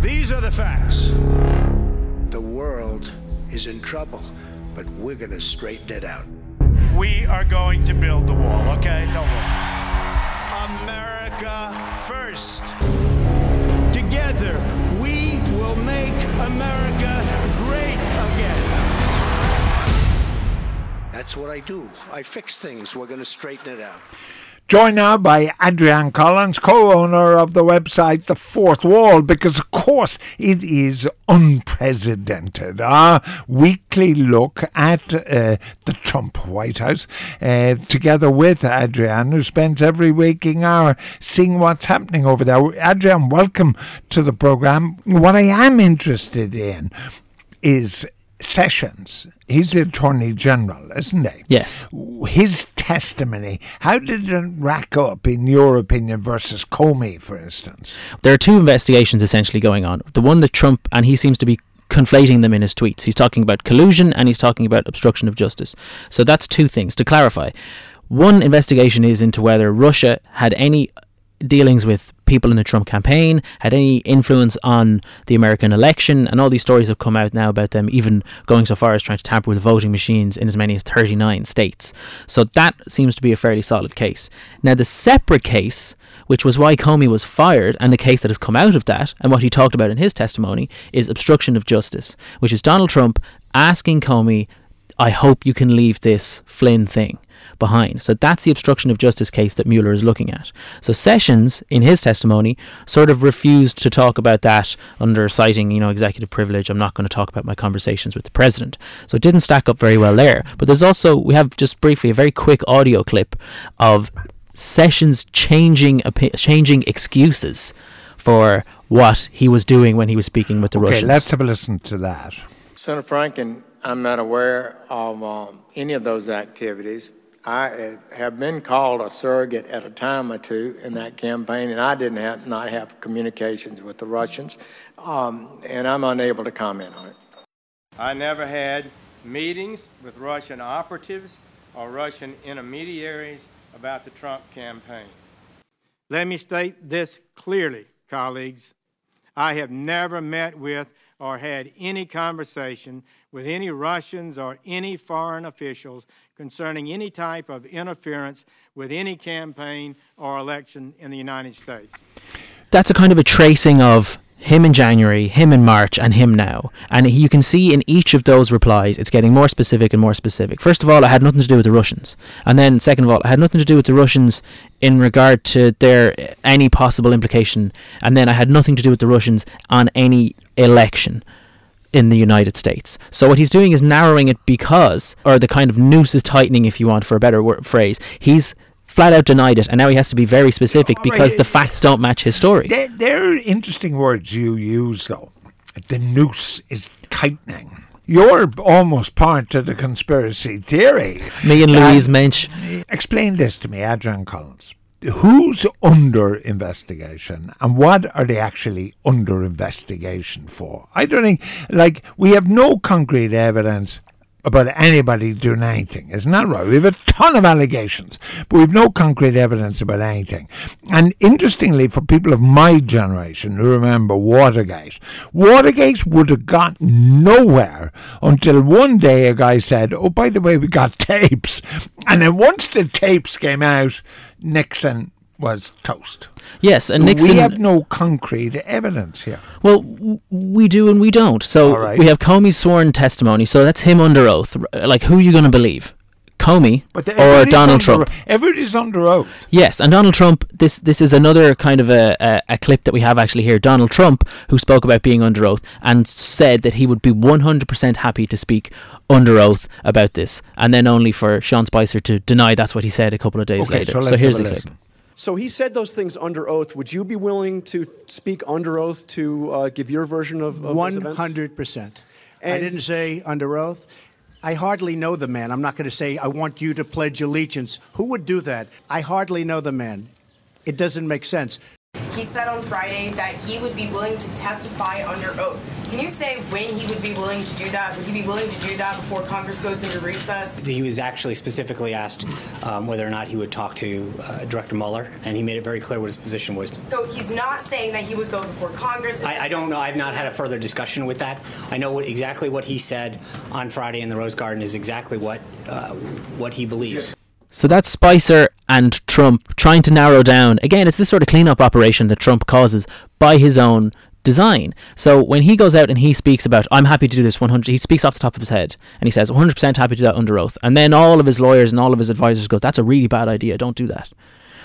These are the facts. The world is in trouble, but we're going to straighten it out. We are going to build the wall, okay? Don't worry. America first. Together, we will make America great again. That's what I do. I fix things. We're going to straighten it out. Joined now by Adrian Collins, co owner of the website The Fourth Wall, because of course it is Unpresidented. Our weekly look at uh, the Trump White House, uh, together with Adrian, who spends every waking hour seeing what's happening over there. Adrian, welcome to the programme. What I am interested in is Sessions, he's the Attorney General, isn't he? Yes. His testimony, how did it rack up, in your opinion, versus Comey, for instance? There are two investigations essentially going on. The one that Trump, and he seems to be conflating them in his tweets. He's talking about collusion and he's talking about obstruction of justice. So that's two things. To clarify, one investigation is into whether Russia had any dealings with people in the Trump campaign, had any influence on the American election, and all these stories have come out now about them even going so far as trying to tamper with voting machines in as many as 39 states. So that seems to be a fairly solid case. Now, the separate case, which was why Comey was fired, and the case that has come out of that, and what he talked about in his testimony, is obstruction of justice, which is Donald Trump asking Comey, I hope you can leave this Flynn thing behind. So that's the obstruction of justice case that Mueller is looking at. So Sessions, in his testimony, sort of refused to talk about that under citing, you know, executive privilege. I'm not going to talk about my conversations with the president. So it didn't stack up very well there. But there's also, we have just briefly a very quick audio clip of Sessions changing changing excuses for what he was doing when he was speaking with the okay, Russians. let's have a listen to that. Senator Franken, I'm not aware of um, any of those activities. I uh, have been called a surrogate at a time or two in that campaign, and I didn't have, not have communications with the Russians, um, and I'm unable to comment on it. I never had meetings with Russian operatives or Russian intermediaries about the Trump campaign. Let me state this clearly, colleagues. I have never met with or had any conversation with any Russians or any foreign officials concerning any type of interference with any campaign or election in the United States. That's a kind of a tracing of him in January, him in March, and him now. And you can see in each of those replies, it's getting more specific and more specific. First of all, I had nothing to do with the Russians. And then, second of all, I had nothing to do with the Russians in regard to their eh, any possible implication. And then I had nothing to do with the Russians on any election in the United States. So what he's doing is narrowing it because, or the kind of noose is tightening, if you want, for a better word, phrase. He's flat out denied it, and now he has to be very specific because the facts don't match his story. They're, they're interesting words you use, though. The noose is tightening. You're almost part of the conspiracy theory. Me and Louise Mensch. Explain this to me, Adrian Collins who's under investigation and what are they actually under investigation for? I don't think, like, we have no concrete evidence about anybody doing anything. Isn't that right? We have a ton of allegations, but we've no concrete evidence about anything. And interestingly, for people of my generation who remember Watergate, Watergate would have got nowhere until one day a guy said, Oh, by the way, we got tapes. And then once the tapes came out, Nixon was toast. Yes, and Nixon. We have no concrete evidence here. Well, w- we do and we don't. So right. we have Comey's sworn testimony. So that's him under oath. Like, who are you going to believe? Comey or Donald Trump. Everybody's under oath. Yes, and Donald Trump. This this is another kind of a, a, a, clip that we have actually here. Donald Trump, who spoke about being under oath and said that he would be 100% happy to speak under oath about this, and then only for Sean Spicer to deny that's what he said a couple of days okay, later. So, so here's the clip. So he said those things under oath. Would you be willing to speak under oath to uh, give your version of, of one hundred percent? I didn't say under oath. I hardly know the man. I'm not going to say I want you to pledge allegiance. Who would do that? I hardly know the man. It doesn't make sense. He said on Friday that he would be willing to testify under oath. Can you say when he would be willing to do that? Would he be willing to do that before Congress goes into recess? He was actually specifically asked um, whether or not he would talk to uh, Director Mueller, and he made it very clear what his position was. So he's not saying that he would go before Congress. I, I don't know. I've not had a further discussion with that. I know what, exactly what he said on Friday in the Rose Garden is exactly what uh, what he believes. So that's Spicer and Trump trying to narrow down. Again, it's this sort of cleanup operation that Trump causes by his own design. So when he goes out and he speaks about, I'm happy to do this 100, he speaks off the top of his head and he says, 100% happy to do that under oath. And then all of his lawyers and all of his advisors go, that's a really bad idea, don't do that.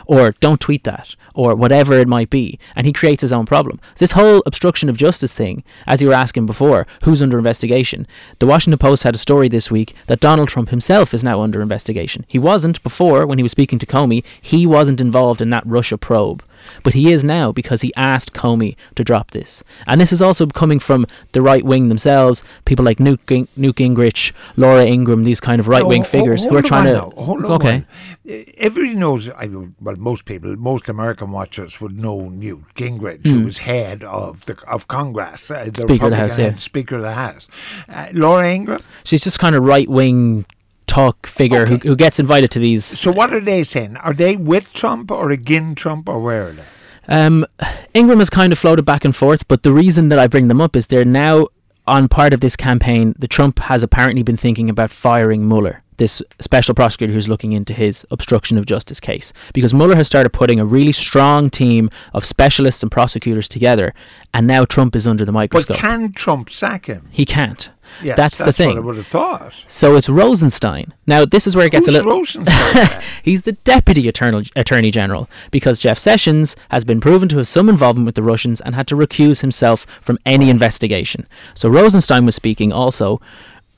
Or don't tweet that, or whatever it might be. And he creates his own problem. So this whole obstruction of justice thing, as you were asking before, who's under investigation? The Washington Post had a story this week that Donald Trump himself is now under investigation. He wasn't before when he was speaking to Comey, he wasn't involved in that Russia probe. But he is now because he asked Comey to drop this. And this is also coming from the right wing themselves, people like Newt, Ging- Newt Gingrich, Laura Ingraham, these kind of right wing No, ho- figures who are trying to. now, hold on okay. one. Everybody knows, I, well, most people, most American watchers would know Newt Gingrich, Hmm. who was head of the of Congress, uh, the Speaker of the House, yeah. Speaker of the House. Uh, Laura Ingraham. She's just kind of right wing talk figure who, who gets invited to these. So what are they saying? Are they with Trump or against Trump or where are they? Um, Ingraham has kind of floated back and forth, but the reason that I bring them up is they're now on part of this campaign. The Trump has apparently been thinking about firing Mueller, this special prosecutor who's looking into his obstruction of justice case, because Mueller has started putting a really strong team of specialists and prosecutors together, and now Trump is under the microscope. But can Trump sack him? he can't. Yes, that's, the what thing. I would have thought. So it's Rosenstein. Now this is where it gets Who's a little. Rosenstein? He's the deputy attorney, attorney general because Jeff Sessions has been proven to have some involvement with the Russians and had to recuse himself from any investigation. So Rosenstein was speaking also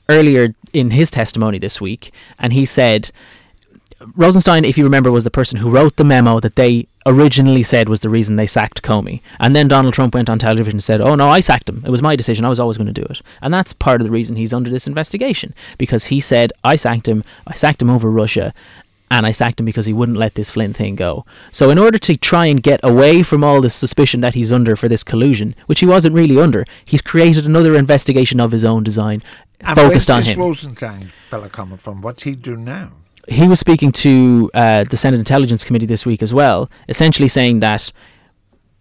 earlier in his testimony this week, and he said Rosenstein, if you remember, was the person who wrote the memo that they originally said was the reason they sacked Comey. And then Donald Trump went on television and said, Oh, no, I sacked him. It was my decision. I was always going to do it. And that's part of the reason he's under this investigation because he said, I sacked him. I sacked him over Russia. And I sacked him because he wouldn't let this Flynn thing go. So, in order to try and get away from all the suspicion that he's under for this collusion, which he wasn't really under, he's created another investigation of his own design And focused where's on this him. Rosenstein fella coming from? What's he do now? he was speaking to uh, the Senate Intelligence Committee this week as well, essentially saying that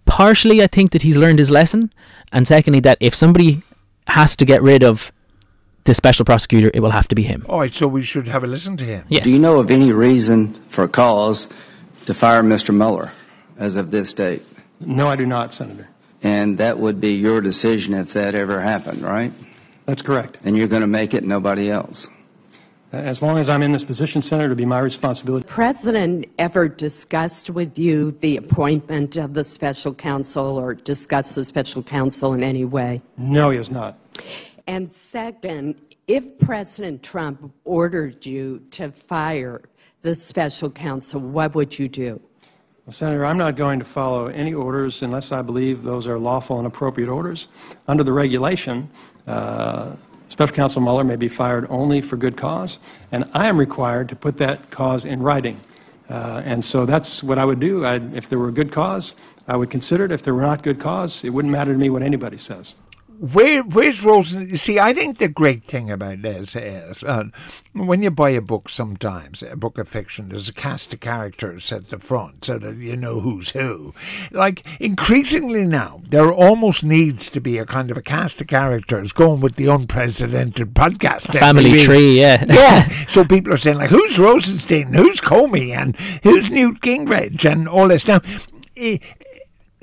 partially I think that he's learned his lesson, and secondly that if somebody has to get rid of the special prosecutor, it will have to be him. All right, so we should have a listen to him. Yes. Do you know of any reason for cause to fire Mr. Mueller as of this date? No, I do not, Senator. And that would be your decision if that ever happened, right? That's correct. And you're going to make it, nobody else. As long as I'm in this position, Senator, it'll be my responsibility. President ever discussed with you the appointment of the special counsel or discussed the special counsel in any way? No, he has not. And second, if President Trump ordered you to fire the special counsel, what would you do? Well, Senator, I'm not going to follow any orders unless I believe those are lawful and appropriate orders. Under the regulation, uh, Special Counsel Mueller may be fired only for good cause, and I am required to put that cause in writing. Uh, and so that's what I would do. I'd, if there were a good cause, I would consider it. If there were not good cause, it wouldn't matter to me what anybody says. Where, where's Rosen? You see, I think the great thing about this is uh, when you buy a book, sometimes a book of fiction, there's a cast of characters at the front so that you know who's who. Like increasingly now, there almost needs to be a kind of a cast of characters going with the Unpresidented podcast. Family week. tree, yeah. yeah. So people are saying like, who's Rosenstein? Who's Comey? And who's Newt Gingrich? And all this. Now, eh,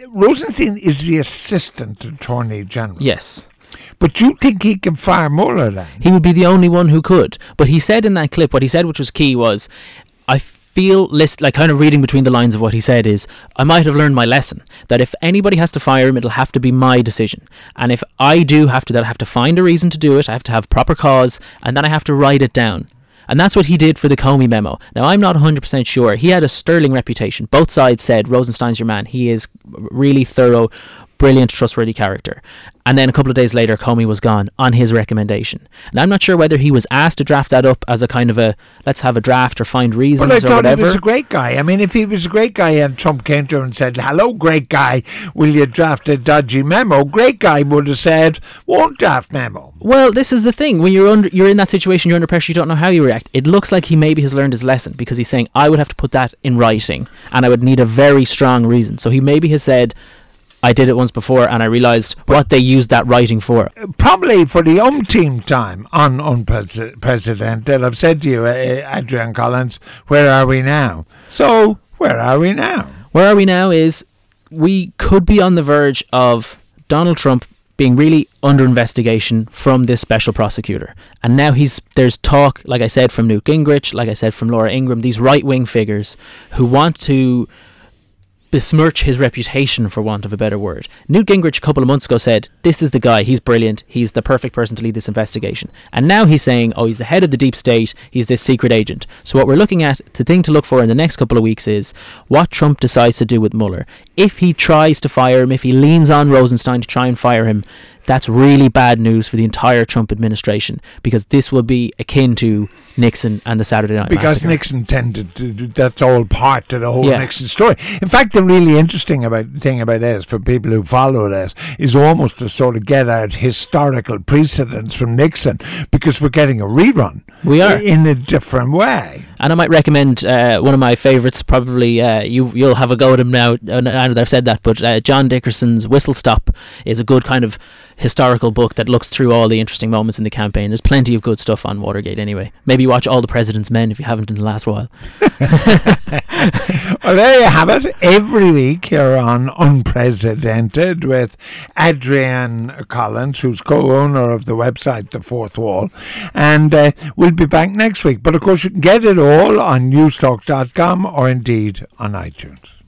Rosenstein is the assistant attorney general. Yes. But you think he can fire Mueller then? He would be the only one who could. But he said in that clip, what he said, which was key, was, I feel, list, like kind of reading between the lines of what he said, is, I might have learned my lesson. That if anybody has to fire him, it'll have to be my decision. And if I do have to, that I have to find a reason to do it, I have to have proper cause, and then I have to write it down. And that's what he did for the Comey memo. Now, I'm not 100% sure. He had a sterling reputation. Both sides said Rosenstein's your man. He is really thorough, brilliant, trustworthy character. And then a couple of days later, Comey was gone on his recommendation. And I'm not sure whether he was asked to draft that up as a kind of a let's have a draft or find reasons Well, I or thought whatever. he was a great guy. I mean, if he was a great guy and Trump came to him and said, "Hello, great guy, will you draft a dodgy memo?" Great guy would have said, "Won't draft memo." Well, this is the thing. When you're under, you're in that situation, you're under pressure. You don't know how you react. It looks like he maybe has learned his lesson because he's saying, "I would have to put that in writing, and I would need a very strong reason." So he maybe has said, "I did it once before, and I realised what they used that writing for." Probably for the umpteenth time on Unpresidented, have said to you, uh, Adrian Collins, "Where are we now?" So, where are we now? Where are we now? Is we could be on the verge of Donald Trump being really under investigation from this special prosecutor. And now he's there's talk, like I said, from Newt Gingrich, like I said, from Laura Ingraham, these right wing figures who want to besmirch his reputation, for want of a better word. Newt Gingrich a couple of months ago said, This is the guy, he's brilliant, he's the perfect person to lead this investigation. And now he's saying, Oh, he's the head of the deep state, he's this secret agent. So, what we're looking at, the thing to look for in the next couple of weeks is what Trump decides to do with Mueller. If he tries to fire him, if he leans on Rosenstein to try and fire him, that's really bad news for the entire Trump administration because this will be akin to Nixon and the Saturday Night because Massacre. Nixon tended to do, that's all part of the whole Yeah. Nixon story. In fact, the really interesting about thing about this for people who follow this is almost to sort of get out historical precedents from Nixon because we're getting a rerun. We are. in a different way. And I might recommend uh, one of my favourites. Probably uh, you you'll have a go at him now. I know that I've said that, but uh, John Dickerson's Whistle Stop is a good kind of historical book that looks through all the interesting moments in the campaign. There's plenty of good stuff on Watergate anyway. Maybe watch All the President's Men if you haven't in the last while. Well, there you have it. Every week here on Unpresidented with Adrian Collins, who's co-owner of the website The Fourth Wall, and uh, we'll be back next week. But of course, you can get it all on newstalk.com or indeed on iTunes.